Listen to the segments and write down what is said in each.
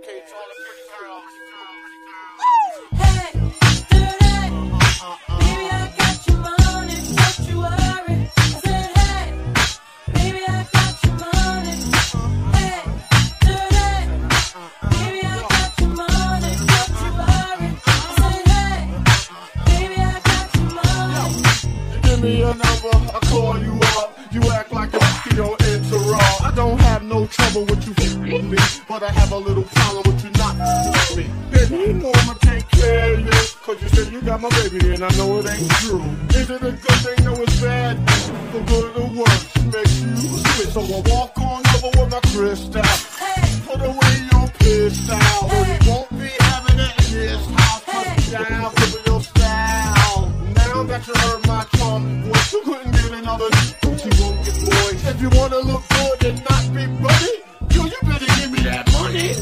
dedicate to all the pretty girls. Hey. Baby, I got your money, don't you worry. I said, hey, baby, I got your money. Hey. Baby, I got your money, don't you worry. I said, hey, baby, I got your money. Give me your number, I call you up. You act like a mosquito interrupt. I don't have no trouble with you with me, but I have a little problem with you not with me. Baby, you know I'ma take care of you, cause you said you got my baby and I know it ain't true. Is it a good thing? No, it's bad. For good or worse, makes you switch. So I walk on over with my crystal. Hey, Put away your pistol. You won't be having it in this house. Put down, your style. Now that you heard my charm If you wanna look good and not be funny, yo, you better give me that money.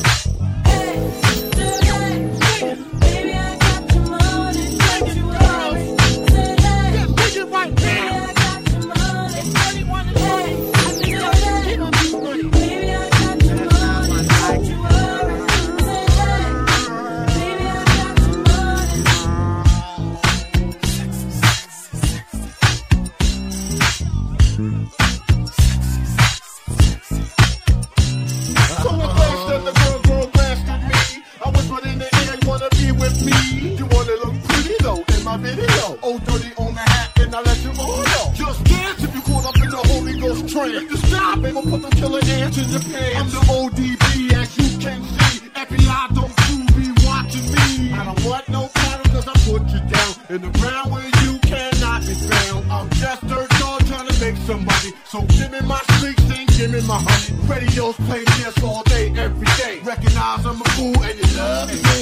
hey, I'm the ODB, as you can see. FBI don't you be watching me. I don't want no problem, cause I put you down in the ground where you cannot be found. I'm just dirt dog trying to make some money. So give me my streaks and give me my honey. Radios play this all day, every day. Recognize I'm a fool and you love me.